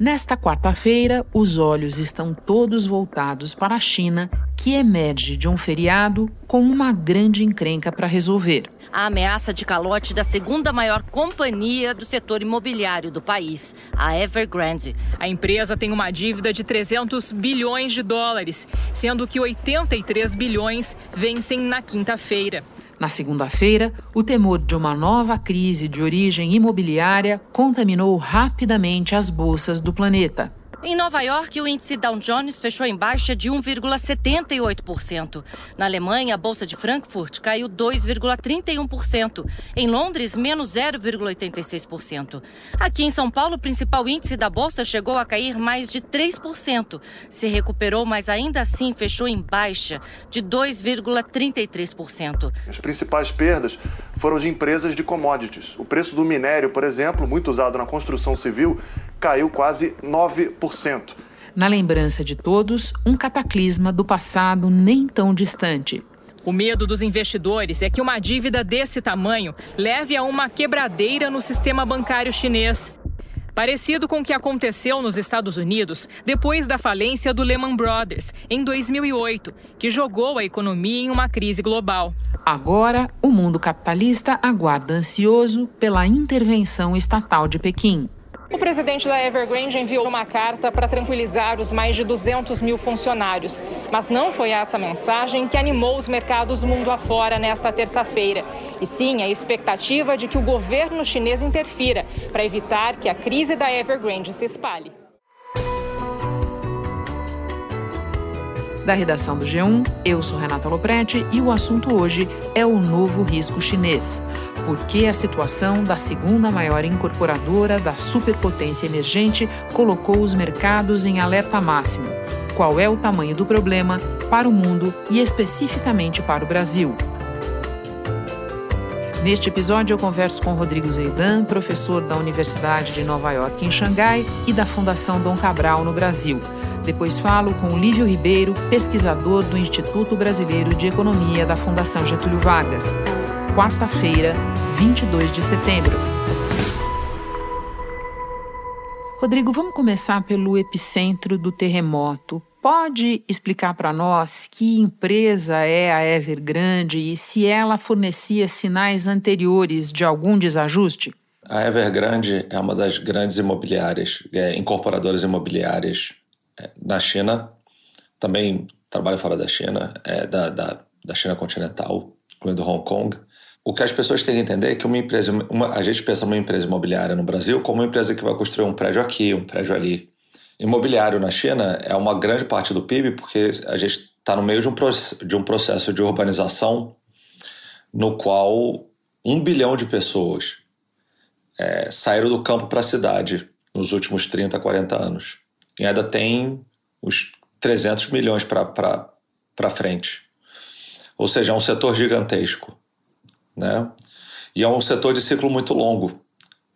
Nesta quarta-feira, os olhos estão todos voltados para a China, que emerge de um feriado com uma grande encrenca para resolver. A ameaça de calote da segunda maior companhia do setor imobiliário do país, a Evergrande. A empresa tem uma dívida de 300 bilhões de dólares, sendo que 83 bilhões vencem na quinta-feira. Na segunda-feira, o temor de uma nova crise de origem imobiliária contaminou rapidamente as bolsas do planeta. Em Nova York, o índice Dow Jones fechou em baixa de 1,78%. Na Alemanha, a bolsa de Frankfurt caiu 2,31%. Em Londres, menos 0,86%. Aqui em São Paulo, o principal índice da bolsa chegou a cair mais de 3%. Se recuperou, mas ainda assim fechou em baixa de 2,33%. As principais perdas foram de empresas de commodities. O preço do minério, por exemplo, muito usado na construção civil, caiu quase 9%. Na lembrança de todos, um cataclisma do passado nem tão distante. O medo dos investidores é que uma dívida desse tamanho leve a uma quebradeira no sistema bancário chinês. Parecido com o que aconteceu nos Estados Unidos depois da falência do Lehman Brothers em 2008, que jogou a economia em uma crise global. Agora, o mundo capitalista aguarda ansioso pela intervenção estatal de Pequim. O presidente da Evergrande enviou uma carta para tranquilizar os mais de 200 mil funcionários. Mas não foi essa mensagem que animou os mercados mundo afora nesta terça-feira. E sim a expectativa de que o governo chinês interfira para evitar que a crise da Evergrande se espalhe. Da redação do G1, eu sou Renata Loprete e o assunto hoje é o novo risco chinês por que a situação da segunda maior incorporadora da superpotência emergente colocou os mercados em alerta máximo. Qual é o tamanho do problema para o mundo e especificamente para o Brasil? Neste episódio, eu converso com Rodrigo Zeidan, professor da Universidade de Nova York em Xangai e da Fundação Dom Cabral no Brasil. Depois falo com Lívio Ribeiro, pesquisador do Instituto Brasileiro de Economia da Fundação Getúlio Vargas quarta-feira, 22 de setembro. Rodrigo, vamos começar pelo epicentro do terremoto. Pode explicar para nós que empresa é a Evergrande e se ela fornecia sinais anteriores de algum desajuste? A Evergrande é uma das grandes imobiliárias, é, incorporadoras imobiliárias é, na China, também trabalha fora da China, é, da, da, da China continental, incluindo Hong Kong. O que as pessoas têm que entender é que uma empresa, uma, a gente pensa numa empresa imobiliária no Brasil como uma empresa que vai construir um prédio aqui, um prédio ali. Imobiliário na China é uma grande parte do PIB porque a gente está no meio de um, de um processo de urbanização no qual um bilhão de pessoas é, saíram do campo para a cidade nos últimos 30, 40 anos. E ainda tem os 300 milhões para frente. Ou seja, é um setor gigantesco né? E é um setor de ciclo muito longo,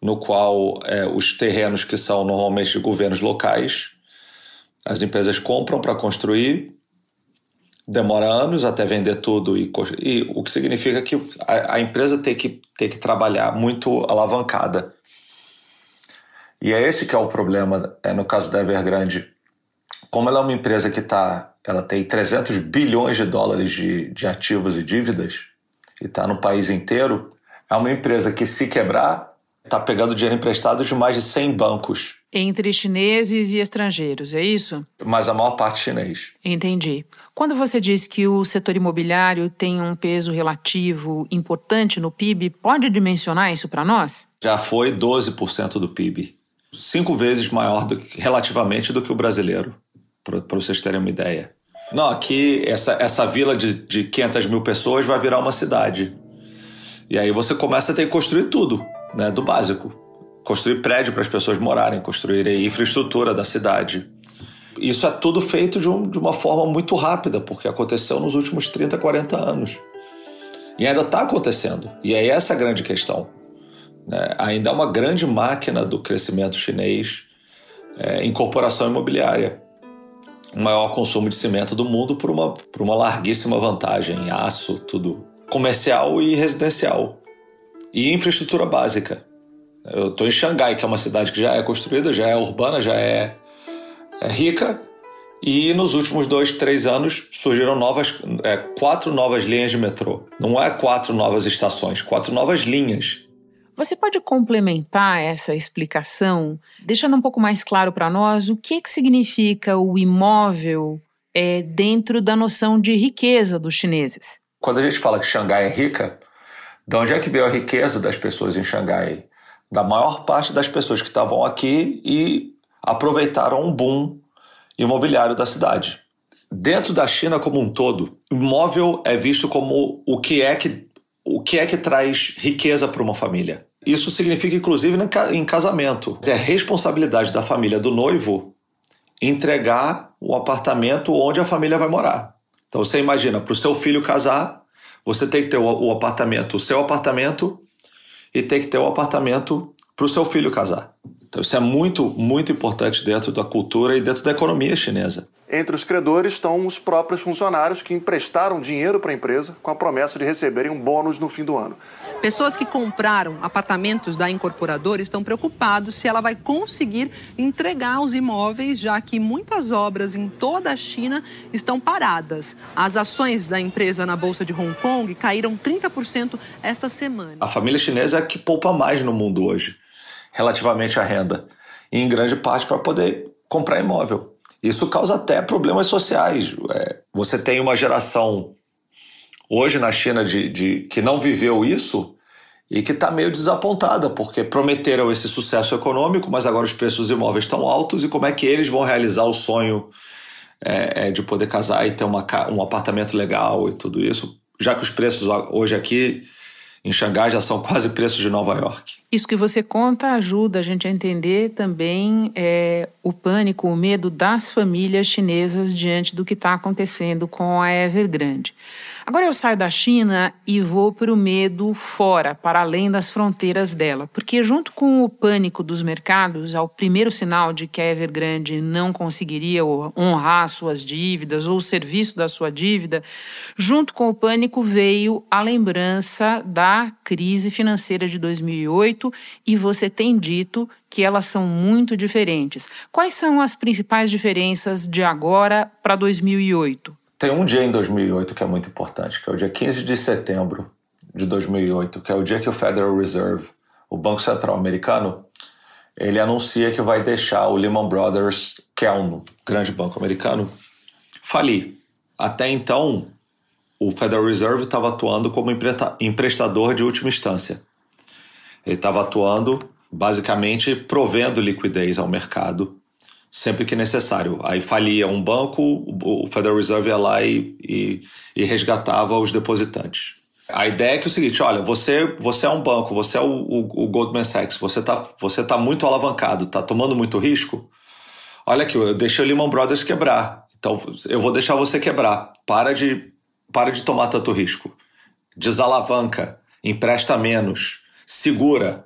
no qual é, os terrenos que são normalmente de governos locais, as empresas compram para construir, demora anos até vender tudo e, e o que significa que a, a, empresa tem que, tem que trabalhar muito alavancada. E é esse que é o problema é, no caso da Evergrande. Como ela é uma empresa que tá, ela tem 300 bilhões de dólares de, de ativos e dívidas, e está no país inteiro, é uma empresa que, se quebrar, está pegando dinheiro emprestado de mais de 100 bancos. Entre chineses e estrangeiros, é isso? Mas a maior parte chinês. Entendi. Quando você diz que o setor imobiliário tem um peso relativo importante no PIB, pode dimensionar isso para nós? Já foi 12% do PIB. Cinco vezes maior do que, relativamente do que o brasileiro, para vocês terem uma ideia. Não, aqui essa, essa vila de, de 500 mil pessoas vai virar uma cidade. E aí você começa a ter que construir tudo, né, do básico. Construir prédio para as pessoas morarem, construir a infraestrutura da cidade. Isso é tudo feito de, um, de uma forma muito rápida, porque aconteceu nos últimos 30, 40 anos. E ainda está acontecendo. E é essa a grande questão. Né? Ainda é uma grande máquina do crescimento chinês é, em corporação imobiliária maior consumo de cimento do mundo por uma, por uma larguíssima vantagem, aço, tudo comercial e residencial. E infraestrutura básica. Eu estou em Xangai, que é uma cidade que já é construída, já é urbana, já é, é rica, e nos últimos dois, três anos surgiram novas, é, quatro novas linhas de metrô. Não é quatro novas estações, quatro novas linhas. Você pode complementar essa explicação, deixando um pouco mais claro para nós o que, que significa o imóvel é, dentro da noção de riqueza dos chineses? Quando a gente fala que Xangai é rica, de onde é que veio a riqueza das pessoas em Xangai? Da maior parte das pessoas que estavam aqui e aproveitaram um boom imobiliário da cidade. Dentro da China como um todo, imóvel é visto como o que é que, o que, é que traz riqueza para uma família. Isso significa, inclusive, em casamento. É responsabilidade da família do noivo entregar o apartamento onde a família vai morar. Então você imagina, para o seu filho casar, você tem que ter o, apartamento, o seu apartamento, e tem que ter o apartamento para o seu filho casar. Então isso é muito, muito importante dentro da cultura e dentro da economia chinesa. Entre os credores estão os próprios funcionários que emprestaram dinheiro para a empresa com a promessa de receberem um bônus no fim do ano. Pessoas que compraram apartamentos da incorporadora estão preocupados se ela vai conseguir entregar os imóveis, já que muitas obras em toda a China estão paradas. As ações da empresa na bolsa de Hong Kong caíram 30% esta semana. A família chinesa é a que poupa mais no mundo hoje relativamente à renda, e em grande parte para poder comprar imóvel. Isso causa até problemas sociais. É, você tem uma geração hoje na China de, de que não viveu isso e que está meio desapontada, porque prometeram esse sucesso econômico, mas agora os preços dos imóveis estão altos e como é que eles vão realizar o sonho é, é, de poder casar e ter uma, um apartamento legal e tudo isso, já que os preços hoje aqui em Xangai já são quase preços de Nova York. Isso que você conta ajuda a gente a entender também é, o pânico, o medo das famílias chinesas diante do que está acontecendo com a Evergrande. Agora eu saio da China e vou para o medo fora, para além das fronteiras dela, porque junto com o pânico dos mercados, ao primeiro sinal de que a Evergrande não conseguiria honrar suas dívidas ou o serviço da sua dívida, junto com o pânico veio a lembrança da crise financeira de 2008 e você tem dito que elas são muito diferentes. Quais são as principais diferenças de agora para 2008? Tem um dia em 2008 que é muito importante, que é o dia 15 de setembro de 2008, que é o dia que o Federal Reserve, o Banco Central americano, ele anuncia que vai deixar o Lehman Brothers, que é um grande banco americano, falir. Até então, o Federal Reserve estava atuando como emprestador de última instância. Ele estava atuando, basicamente, provendo liquidez ao mercado sempre que necessário. Aí falia um banco, o Federal Reserve ia lá e, e, e, resgatava os depositantes. A ideia é que é o seguinte, olha, você, você é um banco, você é o, o, o Goldman Sachs, você está você tá muito alavancado, está tomando muito risco. Olha aqui, eu deixei o Lehman Brothers quebrar, então eu vou deixar você quebrar. Para de, para de tomar tanto risco. Desalavanca, empresta menos, segura,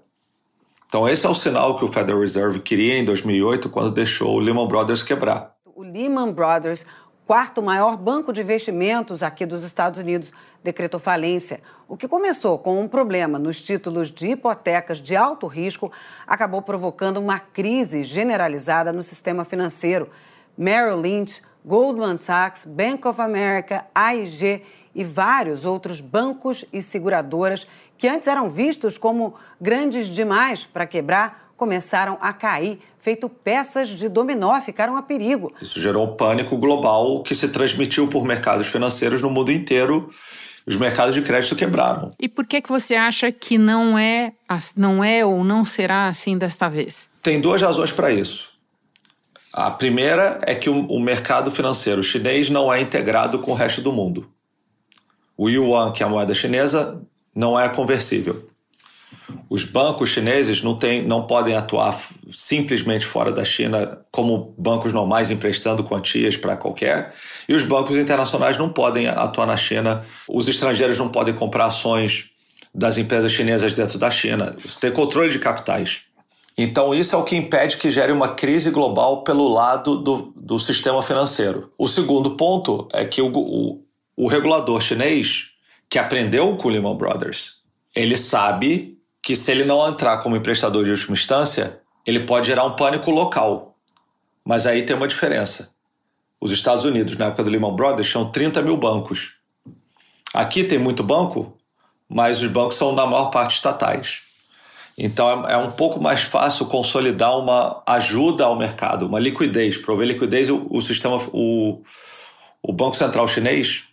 então, esse é o sinal que o Federal Reserve queria em 2008, quando deixou o Lehman Brothers quebrar. O Lehman Brothers, quarto maior banco de investimentos aqui dos Estados Unidos, decretou falência. O que começou com um problema nos títulos de hipotecas de alto risco acabou provocando uma crise generalizada no sistema financeiro. Merrill Lynch, Goldman Sachs, Bank of America, AIG e vários outros bancos e seguradoras que antes eram vistos como grandes demais para quebrar, começaram a cair, feito peças de dominó, ficaram a perigo. Isso gerou um pânico global que se transmitiu por mercados financeiros no mundo inteiro. Os mercados de crédito quebraram. E por que, que você acha que não é, não é ou não será assim desta vez? Tem duas razões para isso. A primeira é que o mercado financeiro chinês não é integrado com o resto do mundo. O yuan, que é a moeda chinesa, não é conversível. Os bancos chineses não, tem, não podem atuar simplesmente fora da China como bancos normais emprestando quantias para qualquer, e os bancos internacionais não podem atuar na China. Os estrangeiros não podem comprar ações das empresas chinesas dentro da China. Você tem controle de capitais. Então, isso é o que impede que gere uma crise global pelo lado do, do sistema financeiro. O segundo ponto é que o, o, o regulador chinês que aprendeu com o Lehman Brothers, ele sabe que se ele não entrar como emprestador de última instância, ele pode gerar um pânico local. Mas aí tem uma diferença. Os Estados Unidos, na época do Lehman Brothers, tinham 30 mil bancos. Aqui tem muito banco, mas os bancos são, na maior parte, estatais. Então é, é um pouco mais fácil consolidar uma ajuda ao mercado, uma liquidez. Prover liquidez, o, o sistema, o, o Banco Central Chinês,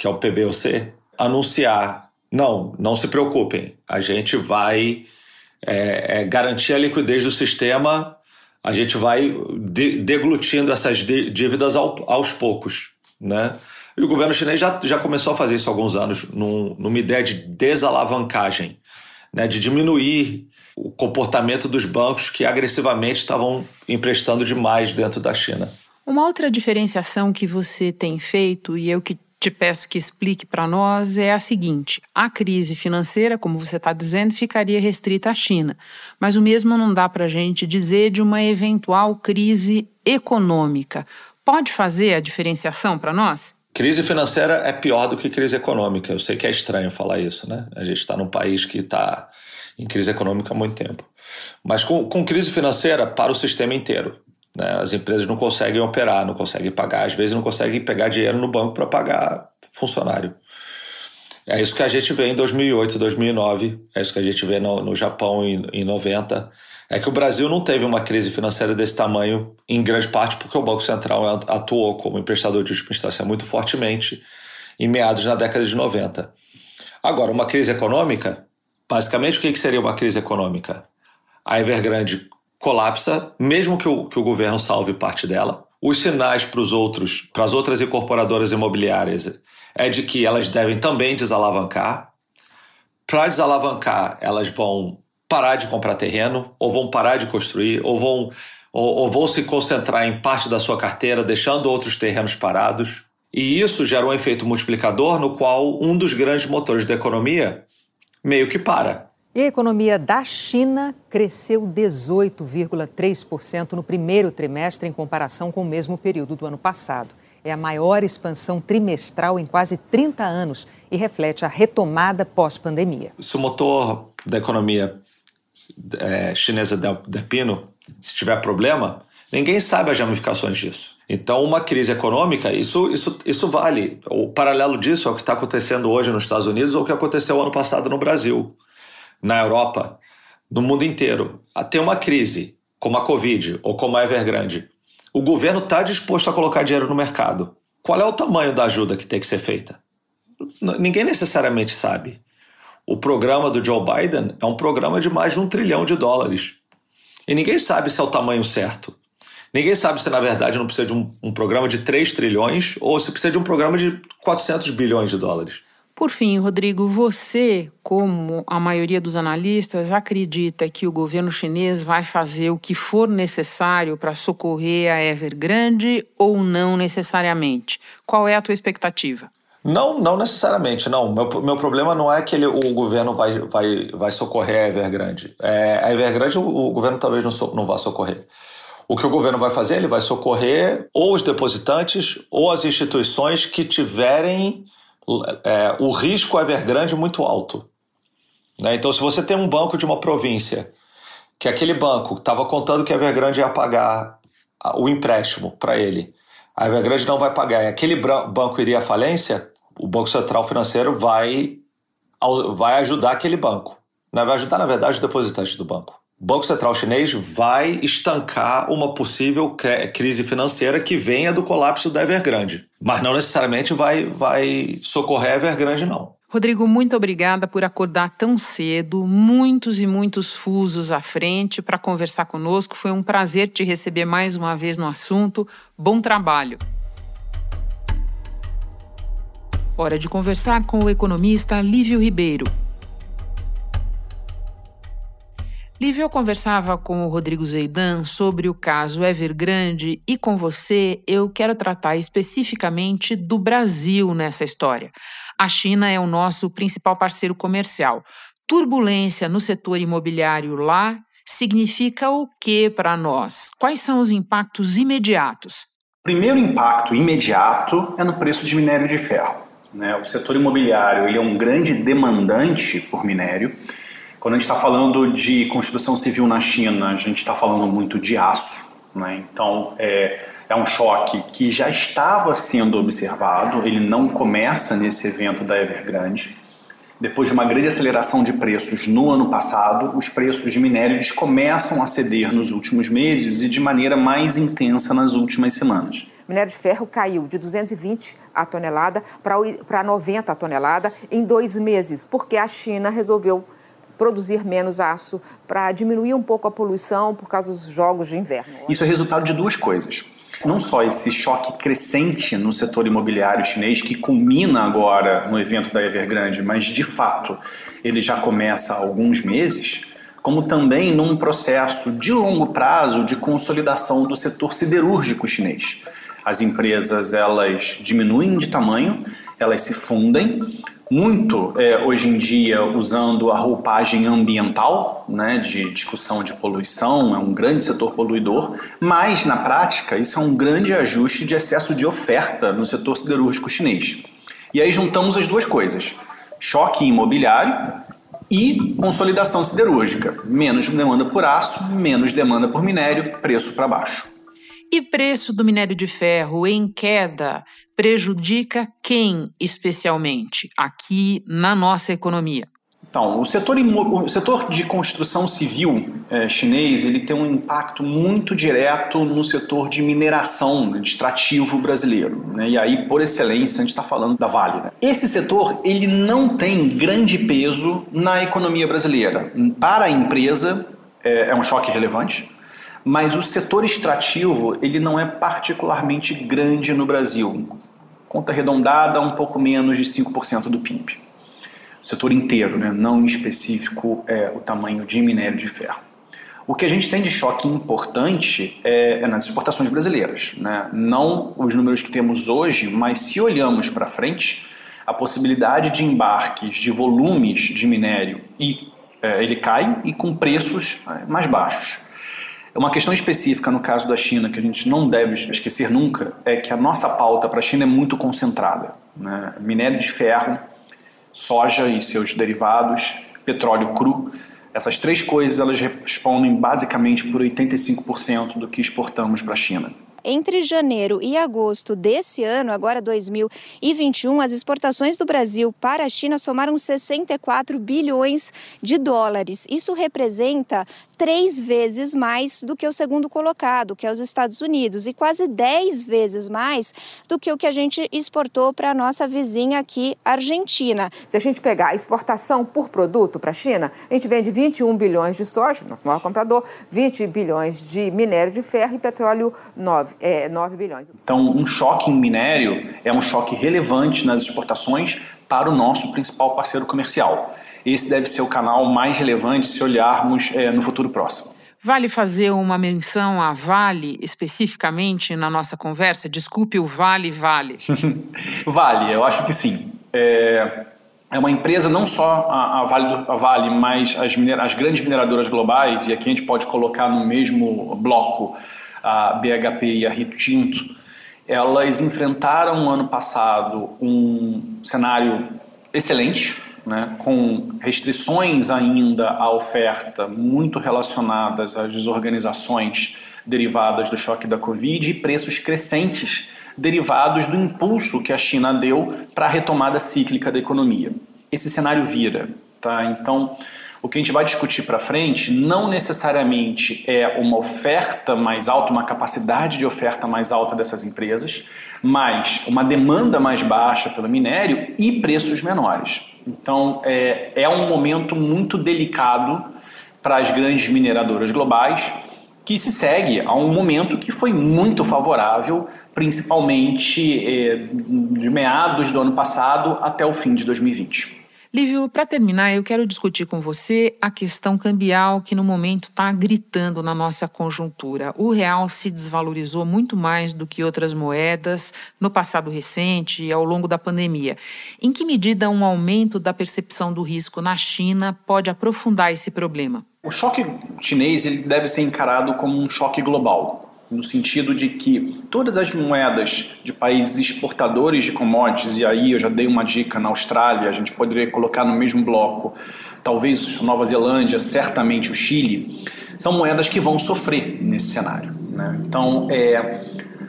que é o PBOC, anunciar: não, não se preocupem, a gente vai é, é, garantir a liquidez do sistema, a gente vai de, deglutindo essas dívidas ao, aos poucos. Né? E o governo chinês já, já começou a fazer isso há alguns anos, num, numa ideia de desalavancagem, né, de diminuir o comportamento dos bancos que agressivamente estavam emprestando demais dentro da China. Uma outra diferenciação que você tem feito, e eu que te peço que explique para nós, é a seguinte: a crise financeira, como você está dizendo, ficaria restrita à China. Mas o mesmo não dá para a gente dizer de uma eventual crise econômica. Pode fazer a diferenciação para nós? Crise financeira é pior do que crise econômica. Eu sei que é estranho falar isso, né? A gente está num país que está em crise econômica há muito tempo. Mas com, com crise financeira para o sistema inteiro. Né? As empresas não conseguem operar, não conseguem pagar, às vezes não conseguem pegar dinheiro no banco para pagar funcionário. É isso que a gente vê em 2008, 2009, é isso que a gente vê no, no Japão em, em 90 é que o Brasil não teve uma crise financeira desse tamanho, em grande parte porque o Banco Central atuou como emprestador de última instância muito fortemente em meados na década de 90. Agora, uma crise econômica, basicamente o que seria uma crise econômica? A Evergrande colapsa, mesmo que o, que o governo salve parte dela. Os sinais para os outros, para as outras incorporadoras imobiliárias, é de que elas devem também desalavancar. Para desalavancar, elas vão parar de comprar terreno, ou vão parar de construir, ou vão, ou, ou vão se concentrar em parte da sua carteira, deixando outros terrenos parados. E isso gera um efeito multiplicador no qual um dos grandes motores da economia meio que para. E a economia da China cresceu 18,3% no primeiro trimestre em comparação com o mesmo período do ano passado. É a maior expansão trimestral em quase 30 anos e reflete a retomada pós-pandemia. Se o motor da economia é, chinesa de pino, se tiver problema, ninguém sabe as ramificações disso. Então, uma crise econômica, isso, isso, isso vale. O paralelo disso é o que está acontecendo hoje nos Estados Unidos ou o que aconteceu ano passado no Brasil, na Europa, no mundo inteiro. Tem uma crise, como a Covid ou como a Evergrande. O governo está disposto a colocar dinheiro no mercado. Qual é o tamanho da ajuda que tem que ser feita? Ninguém necessariamente sabe. O programa do Joe Biden é um programa de mais de um trilhão de dólares. E ninguém sabe se é o tamanho certo. Ninguém sabe se, na verdade, não precisa de um, um programa de 3 trilhões ou se precisa de um programa de 400 bilhões de dólares. Por fim, Rodrigo, você, como a maioria dos analistas, acredita que o governo chinês vai fazer o que for necessário para socorrer a Evergrande ou não necessariamente? Qual é a tua expectativa? Não, não necessariamente, não. Meu, meu problema não é que ele, o governo vai, vai, vai socorrer a Evergrande. É, a Evergrande o, o governo talvez não, so, não vá socorrer. O que o governo vai fazer? Ele vai socorrer ou os depositantes ou as instituições que tiverem é, o risco Evergrande muito alto. Né? Então, se você tem um banco de uma província, que aquele banco estava contando que a Evergrande ia pagar o empréstimo para ele, a Evergrande não vai pagar e aquele banco iria à falência, o Banco Central Financeiro vai, vai ajudar aquele banco. Não vai ajudar, na verdade, os depositantes do banco. O Banco Central Chinês vai estancar uma possível crise financeira que venha do colapso da Evergrande. Mas não necessariamente vai, vai socorrer a Evergrande, não. Rodrigo, muito obrigada por acordar tão cedo, muitos e muitos fusos à frente para conversar conosco. Foi um prazer te receber mais uma vez no assunto. Bom trabalho. Hora de conversar com o economista Lívio Ribeiro. Lívio, eu conversava com o Rodrigo Zeidan sobre o caso Evergrande e com você eu quero tratar especificamente do Brasil nessa história. A China é o nosso principal parceiro comercial. Turbulência no setor imobiliário lá significa o que para nós? Quais são os impactos imediatos? O primeiro impacto imediato é no preço de minério de ferro. Né? O setor imobiliário ele é um grande demandante por minério Quando a gente está falando de construção civil na China, a gente está falando muito de aço, né? então é, é um choque que já estava sendo observado, ele não começa nesse evento da Evergrande. Depois de uma grande aceleração de preços no ano passado, os preços de minérios começam a ceder nos últimos meses e de maneira mais intensa nas últimas semanas. O minério de ferro caiu de 220 a tonelada para 90 a tonelada em dois meses, porque a China resolveu produzir menos aço para diminuir um pouco a poluição por causa dos jogos de inverno. Isso é resultado de duas coisas não só esse choque crescente no setor imobiliário chinês, que culmina agora no evento da Evergrande, mas de fato ele já começa há alguns meses, como também num processo de longo prazo de consolidação do setor siderúrgico chinês. As empresas elas diminuem de tamanho, elas se fundem, muito é, hoje em dia usando a roupagem ambiental, né, de discussão de poluição, é um grande setor poluidor, mas na prática isso é um grande ajuste de excesso de oferta no setor siderúrgico chinês. E aí juntamos as duas coisas: choque imobiliário e consolidação siderúrgica. Menos demanda por aço, menos demanda por minério, preço para baixo. E preço do minério de ferro em queda prejudica quem especialmente aqui na nossa economia? Então, o setor, o setor de construção civil é, chinês ele tem um impacto muito direto no setor de mineração, de extrativo brasileiro. Né? E aí, por excelência, a gente está falando da Vale. Né? Esse setor ele não tem grande peso na economia brasileira. Para a empresa, é, é um choque relevante mas o setor extrativo ele não é particularmente grande no Brasil conta arredondada, um pouco menos de 5% do PIB. O setor inteiro, né? não em específico é, o tamanho de minério de ferro. O que a gente tem de choque importante é, é nas exportações brasileiras. Né? Não os números que temos hoje, mas se olhamos para frente, a possibilidade de embarques de volumes de minério e é, ele cai e com preços é, mais baixos. Uma questão específica no caso da China, que a gente não deve esquecer nunca, é que a nossa pauta para a China é muito concentrada. Né? Minério de ferro, soja e seus derivados, petróleo cru. Essas três coisas elas respondem basicamente por 85% do que exportamos para a China. Entre janeiro e agosto desse ano, agora 2021, as exportações do Brasil para a China somaram 64 bilhões de dólares. Isso representa três vezes mais do que o segundo colocado, que é os Estados Unidos, e quase dez vezes mais do que o que a gente exportou para a nossa vizinha aqui, Argentina. Se a gente pegar a exportação por produto para a China, a gente vende 21 bilhões de soja, nosso maior comprador, 20 bilhões de minério de ferro e petróleo 9, é, 9 bilhões. Então, um choque em minério é um choque relevante nas exportações para o nosso principal parceiro comercial esse deve ser o canal mais relevante se olharmos é, no futuro próximo. Vale fazer uma menção a Vale especificamente na nossa conversa? Desculpe o Vale Vale. vale, eu acho que sim. É, é uma empresa, não só a, a, vale, a vale, mas as, as grandes mineradoras globais, e aqui a gente pode colocar no mesmo bloco a BHP e a Rio Tinto, elas enfrentaram ano passado um cenário excelente né, com restrições ainda à oferta muito relacionadas às desorganizações derivadas do choque da Covid e preços crescentes derivados do impulso que a China deu para a retomada cíclica da economia. Esse cenário vira. Tá? Então, o que a gente vai discutir para frente não necessariamente é uma oferta mais alta, uma capacidade de oferta mais alta dessas empresas, mas uma demanda mais baixa pelo minério e preços menores. Então, é, é um momento muito delicado para as grandes mineradoras globais, que se segue a um momento que foi muito favorável, principalmente é, de meados do ano passado até o fim de 2020. Lívio, para terminar, eu quero discutir com você a questão cambial que no momento está gritando na nossa conjuntura. O real se desvalorizou muito mais do que outras moedas no passado recente e ao longo da pandemia. Em que medida um aumento da percepção do risco na China pode aprofundar esse problema? O choque chinês ele deve ser encarado como um choque global no sentido de que todas as moedas de países exportadores de commodities, e aí eu já dei uma dica na Austrália, a gente poderia colocar no mesmo bloco talvez Nova Zelândia, certamente o Chile, são moedas que vão sofrer nesse cenário. Né? Então, é,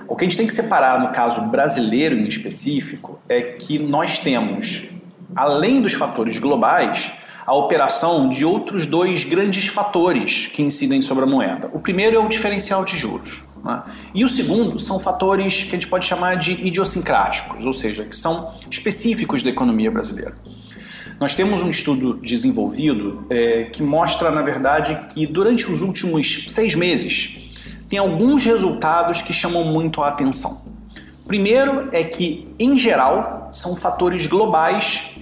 o que a gente tem que separar no caso brasileiro em específico é que nós temos, além dos fatores globais, a operação de outros dois grandes fatores que incidem sobre a moeda. O primeiro é o diferencial de juros. Né? E o segundo são fatores que a gente pode chamar de idiosincráticos, ou seja, que são específicos da economia brasileira. Nós temos um estudo desenvolvido é, que mostra, na verdade, que durante os últimos seis meses tem alguns resultados que chamam muito a atenção. Primeiro é que, em geral, são fatores globais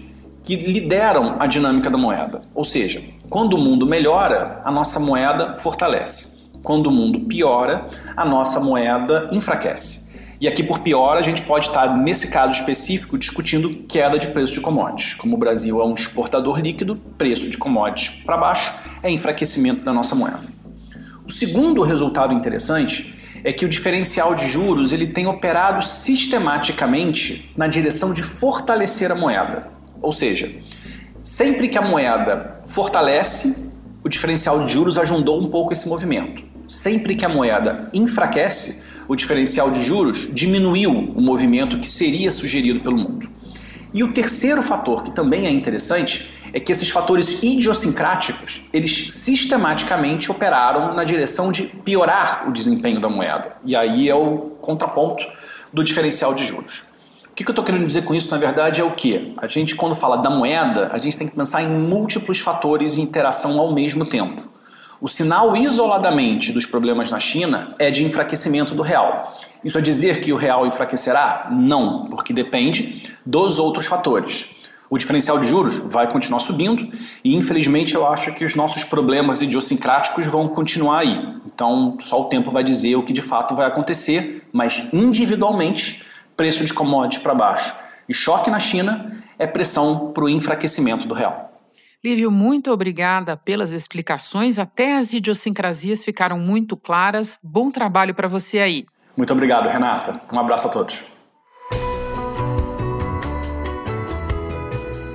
que lideram a dinâmica da moeda. Ou seja, quando o mundo melhora, a nossa moeda fortalece. Quando o mundo piora, a nossa moeda enfraquece. E aqui por pior, a gente pode estar, nesse caso específico, discutindo queda de preço de commodities. Como o Brasil é um exportador líquido, preço de commodities para baixo é enfraquecimento da nossa moeda. O segundo resultado interessante é que o diferencial de juros ele tem operado sistematicamente na direção de fortalecer a moeda. Ou seja, sempre que a moeda fortalece, o diferencial de juros ajudou um pouco esse movimento. Sempre que a moeda enfraquece, o diferencial de juros diminuiu o movimento que seria sugerido pelo mundo. E o terceiro fator que também é interessante é que esses fatores idiosincráticos, eles sistematicamente operaram na direção de piorar o desempenho da moeda. E aí é o contraponto do diferencial de juros que, que eu estou querendo dizer com isso, na verdade, é o que? A gente, quando fala da moeda, a gente tem que pensar em múltiplos fatores em interação ao mesmo tempo. O sinal isoladamente dos problemas na China é de enfraquecimento do real. Isso é dizer que o real enfraquecerá? Não, porque depende dos outros fatores. O diferencial de juros vai continuar subindo e, infelizmente, eu acho que os nossos problemas idiosincráticos vão continuar aí. Então, só o tempo vai dizer o que de fato vai acontecer, mas individualmente preço de commodities para baixo e choque na China é pressão para o enfraquecimento do real. Lívio, muito obrigada pelas explicações. Até as idiosincrasias ficaram muito claras. Bom trabalho para você aí. Muito obrigado, Renata. Um abraço a todos.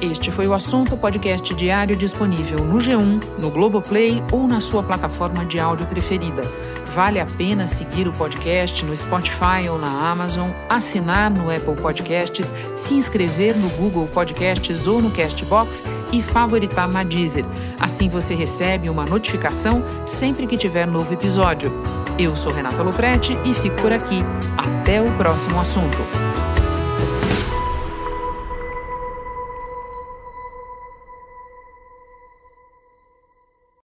Este foi o assunto podcast diário disponível no G1, no Globoplay ou na sua plataforma de áudio preferida. Vale a pena seguir o podcast no Spotify ou na Amazon, assinar no Apple Podcasts, se inscrever no Google Podcasts ou no Castbox e favoritar na Deezer. Assim você recebe uma notificação sempre que tiver novo episódio. Eu sou Renata Loprete e fico por aqui. Até o próximo assunto.